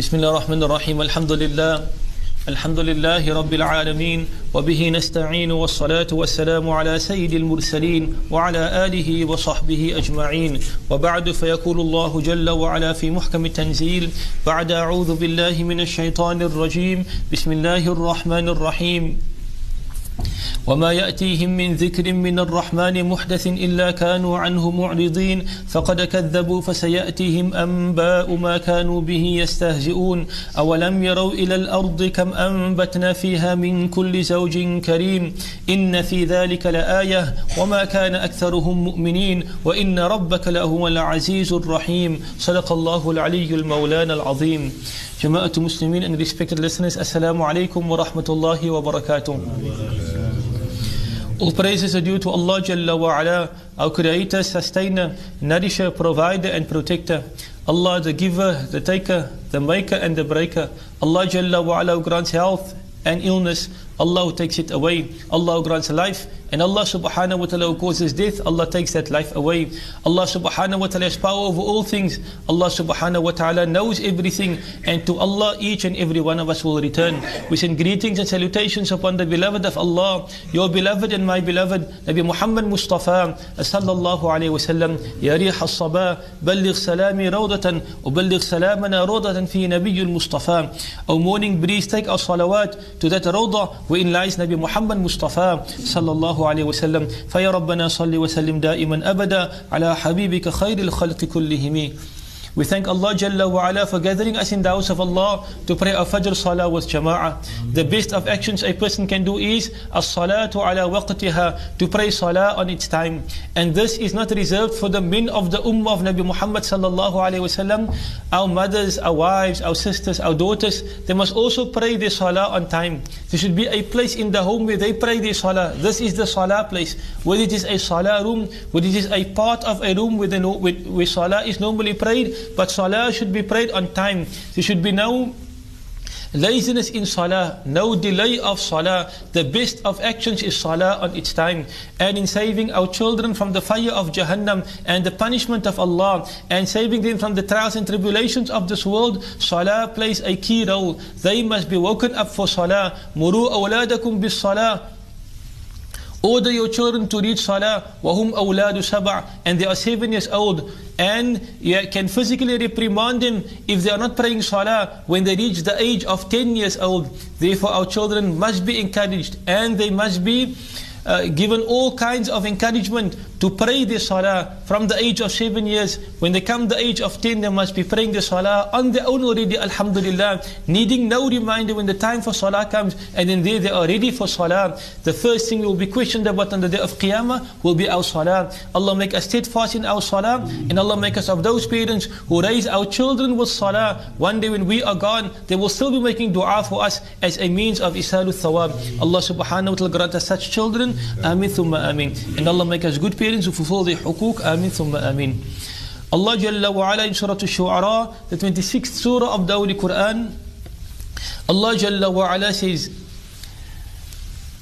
بسم الله الرحمن الرحيم. الحمد لله. الحمد لله رب العالمين. وبه نستعين والصلاة والسلام على سيد المرسلين وعلى آله وصحبه أجمعين. وبعد فيقول الله جل وعلا في محكم التنزيل بعد أعوذ بالله من الشيطان الرجيم. بسم الله الرحمن الرحيم. وما يأتيهم من ذكر من الرحمن محدث إلا كانوا عنه معرضين فقد كذبوا فسيأتيهم أنباء ما كانوا به يستهزئون. أولم يروا إلى الأرض كم أنبتنا فيها من كل زوج كريم؟ إن في ذلك لآية وما كان أكثرهم مؤمنين وإن ربك لهو العزيز الرحيم. صدق الله العلي المولان العظيم. جماعة مسلمين and respected listeners السلام عليكم ورحمة الله وبركاته. All praises are due to Allah Jalla wa ala, our creator, sustainer, nourisher, provider and protector. Allah the giver, the taker, the maker and the breaker. Allah Jalla wa ala grants health and illness. Allah takes it away. Allah grants life. And Allah subhanahu wa ta'ala causes death, Allah takes that life away. Allah subhanahu wa ta'ala has power over all things. Allah subhanahu wa ta'ala knows everything. And to Allah each and every one of us will return. We send greetings and salutations upon the beloved of Allah, your beloved and my beloved, Nabi Muhammad Mustafa, uh, sallallahu alayhi wa sallam. Ya rih al-sabah, balligh salami rawdatan, uballigh salamana rawdatan fi Nabi al-Mustafa. O morning breeze, take our salawat to that rawdah wherein lies Nabi Muhammad Mustafa, sallallahu الله عليه وسلم فيا ربنا صل وسلم دائما أبدا على حبيبك خير الخلق كلهم We thank Allah Jalla wa ala for gathering us in the house of Allah to pray our Fajr Salah with Jama'ah. The best of actions a person can do is as-salatu ala waqtiha, to pray Salah on its time. And this is not reserved for the men of the Ummah of Nabi Muhammad sallallahu alayhi wasallam. Our mothers, our wives, our sisters, our daughters, they must also pray their Salah on time. There should be a place in the home where they pray their Salah. This is the Salah place. Whether it is a Salah room, whether it is a part of a room where, the, where, where Salah is normally prayed, but salah should be prayed on time. There should be no laziness in salah, no delay of salah. The best of actions is salah on its time. And in saving our children from the fire of Jahannam and the punishment of Allah and saving them from the trials and tribulations of this world, salah plays a key role. They must be woken up for salah. Muru awladakum bis salah. Order your children to read salah, wahum awladu sab'a, and they are seven years old. And you can physically reprimand them if they are not praying salah when they reach the age of 10 years old. Therefore, our children must be encouraged and they must be uh, given all kinds of encouragement to pray the salah from the age of seven years. When they come the age of ten, they must be praying the salah on their own already, alhamdulillah, needing no reminder when the time for salah comes, and then there they are ready for salah. The first thing we will be questioned about on the day of Qiyamah will be our salah. Allah make us steadfast in our salah, and Allah make us of those parents who raise our children with salah. One day when we are gone, they will still be making dua for us as a means of isalu thawab. Allah subhanahu wa ta'ala grant us such children. Amin thumma amin. And Allah make us good parents parents who fulfill their hukuk. Amin thumma amin. Allah Jalla wa ala in Surah Al-Shu'ara, the 26th surah of the Holy Quran, Allah Jalla wa ala says,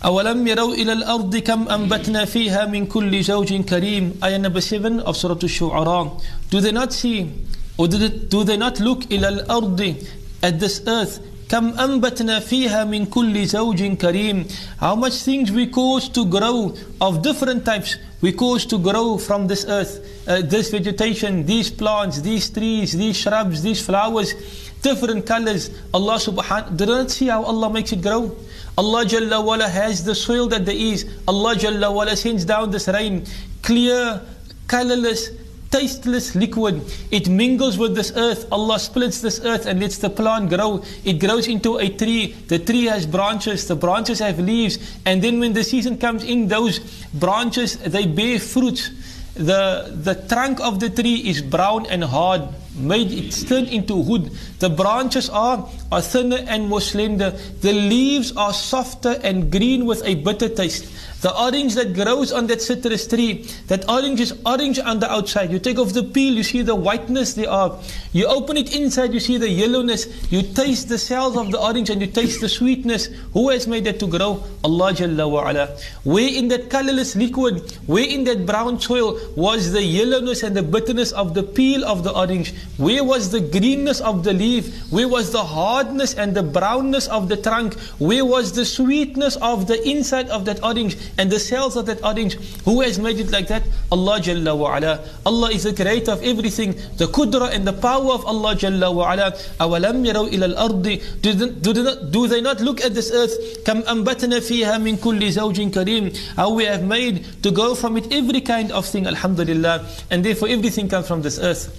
أولم يروا إلى الأرض كم أنبتنا فيها من كل زوج كريم Ayah number 7 of Surah Al-Shu'ara Do they not see or do they, do they not look إلى الأرض at this earth كم أنبتنا فيها من كل زوج كريم How much things we cause to grow of different types we cause to grow from this earth uh, this vegetation, these plants, these trees, these shrubs, these flowers different colors Allah subhanahu do not see how Allah makes it grow Allah Jalla wala has the soil that there is Allah Jalla wala sends down this rain clear, colorless tasteless liquid. It mingles with this earth. Allah splits this earth and lets the plant grow. It grows into a tree. The tree has branches. The branches have leaves. And then when the season comes in, those branches, they bear fruits. The, the trunk of the tree is brown and hard, made it turned into wood. The branches are, are thinner and more slender. The leaves are softer and green with a bitter taste. The orange that grows on that citrus tree, that orange is orange on the outside. You take off the peel, you see the whiteness thereof. You open it inside, you see the yellowness. You taste the cells of the orange and you taste the sweetness. Who has made that to grow? Allah Jalla wa ala. Where in that colorless liquid, where in that brown soil was the yellowness and the bitterness of the peel of the orange? Where was the greenness of the leaf? Where was the hardness and the brownness of the trunk? Where was the sweetness of the inside of that orange and the cells of that orange? Who has made it like that? Allah Jalla wa ala. Allah is the creator of everything. The kudra and the power of Allah Jalla wa ala. أَوَلَمْ يَرَوْا إِلَى الْأَرْضِ do they, do, they not, do they not look at this earth? كَمْ أَنْبَتْنَا فِيهَا مِنْ كُلِّ زَوْجٍ كَرِيمٍ How we have made to go from it every kind of thing, Alhamdulillah. And therefore everything comes from this earth.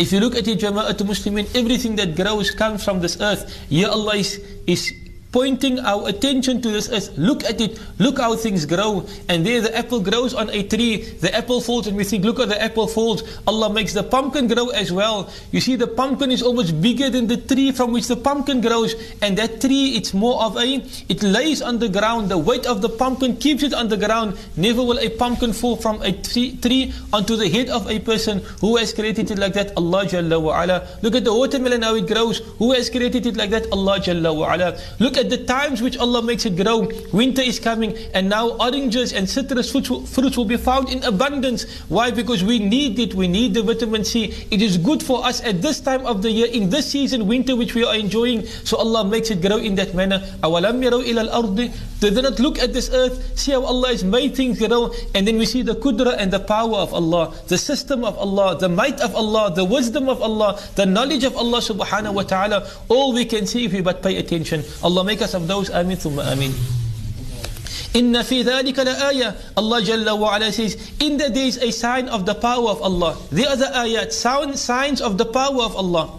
If you look at it, Jama'atul Muslimin, everything that grows comes from this earth. Here Allah is, is pointing our attention to this earth. Look at it. Look how things grow. And there the apple grows on a tree. The apple falls and we think, look at the apple falls. Allah makes the pumpkin grow as well. You see the pumpkin is almost bigger than the tree from which the pumpkin grows. And that tree, it's more of a, it lays on the ground. The weight of the pumpkin keeps it on the ground. Never will a pumpkin fall from a tree, tree onto the head of a person. Who has created it like that? Allah Jalla wa ala. Look at the watermelon how it grows. Who has created it like that? Allah Jalla wa ala. Look at the times which Allah makes it grow. Winter is coming and now oranges and citrus fruits will, fruits will be found in abundance. Why? Because we need it. We need the vitamin C. It is good for us at this time of the year, in this season, winter, which we are enjoying. So Allah makes it grow in that manner. أَوَلَمْ يَرَوْا إِلَى الْأَرْضِ Do they not look at this earth, see how Allah has made things grow, and then we see the kudra and the power of Allah, the system of Allah, the might of Allah, the wisdom of Allah, the knowledge of Allah subhanahu wa ta'ala. All we can see if we but pay attention. Allah make us of those. Amin thumma amin. إن في ذلك لآية Allah Jalla wa ala says in that there is a sign of the power of Allah the other ayat sound signs of the power of Allah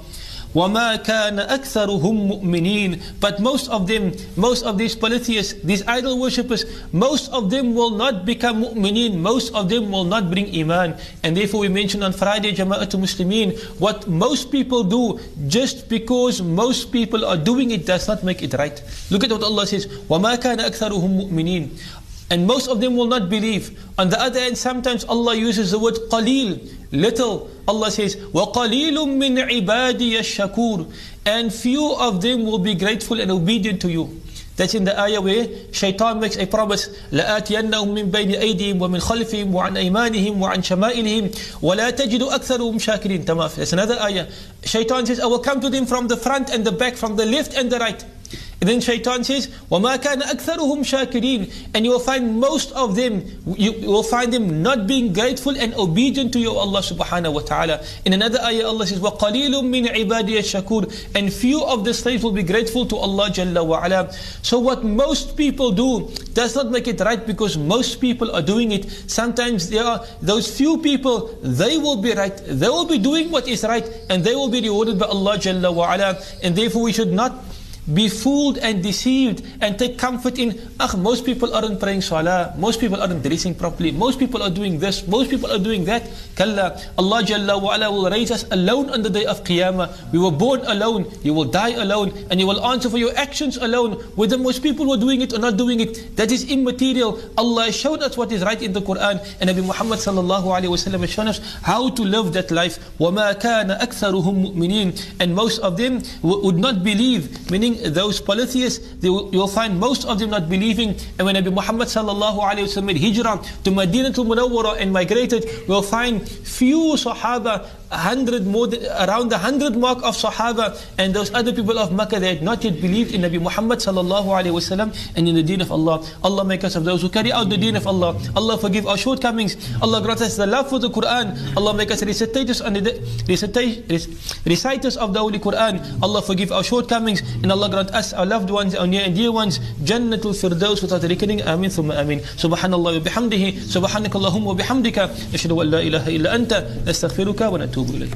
وَمَا كَانَ أَكْثَرُهُم مُؤْمِنِينَ But most of them, most of these polytheists, these idol worshippers, most of them will not become mu'mineen, most of them will not bring iman. And therefore we mentioned on Friday, Jama'atul Muslimin, what most people do, just because most people are doing it, does not make it right. Look at what Allah says, وَمَا كَانَ أَكْثَرُهُم مُؤْمِنِينَ and most of them will not believe. On the other hand, sometimes Allah uses the word qalil, little. Allah says, وَقَلِيلٌ مِّنْ عِبَادِيَ الشَّكُورِ And few of them will be grateful and obedient to you. That's in the ayah where shaitan makes a promise لآتينهم من بين أيديهم ومن خلفهم وعن أيمانهم وعن شمائلهم ولا تجد أكثرهم شاكرين تمام That's another ayah Shaitan says I will come to them from the front and the back from the left and the right and then shaitan says, وَمَا كَانَ أَكْثَرُهُمْ شَاكِرِينَ And you will find most of them, you will find them not being grateful and obedient to you, Allah subhanahu wa ta'ala. In another ayah, Allah says, وَقَلِيلٌ مِّنْ عِبَادِيَ الشَّكُورِ And few of the slaves will be grateful to Allah Jalla wa ala. So what most people do does not make it right because most people are doing it. Sometimes there are those few people, they will be right. They will be doing what is right and they will be rewarded by Allah Jalla wa ala. And therefore we should not be fooled and deceived and take comfort in, ah, most people aren't praying salah, most people aren't dressing properly, most people are doing this, most people are doing that. Kalla, Allah Jalla wa ala will raise us alone on the day of Qiyamah. We were born alone, you will die alone, and you will answer for your actions alone, whether most people were doing it or not doing it. That is immaterial. Allah showed us what is right in the Quran, and Nabi Muhammad sallallahu alayhi wa sallam shown us how to live that life. وَمَا كَانَ أَكْثَرُهُم مُؤْمِنِينَ And most of them would not believe, meaning those polytheists, will, you will find most of them not believing. And when Nabi Muhammad sallallahu alayhi wa sallam made hijrah to Medina to Munawwara and migrated, we'll find few Sahaba, hundred more than, around the hundred mark of Sahaba, and those other people of Makkah they had not yet believed in Nabi Muhammad sallallahu alayhi wa sallam and in the deen of Allah. Allah make us of those who carry out the deen of Allah. Allah forgive our shortcomings. Allah grant us the love for the Quran. Allah make us recitators and reciters of the Holy Quran. Allah forgive our shortcomings and Allah grant us, our loved ones, our near and dear ones, Jannatul Firdaus without reckoning. Amin thumma amin. Subhanallah wa bihamdihi. Subhanakallahumma wa bihamdika. Nashhadu an la ilaha illa anta. Nastaghfiruka wa natubu.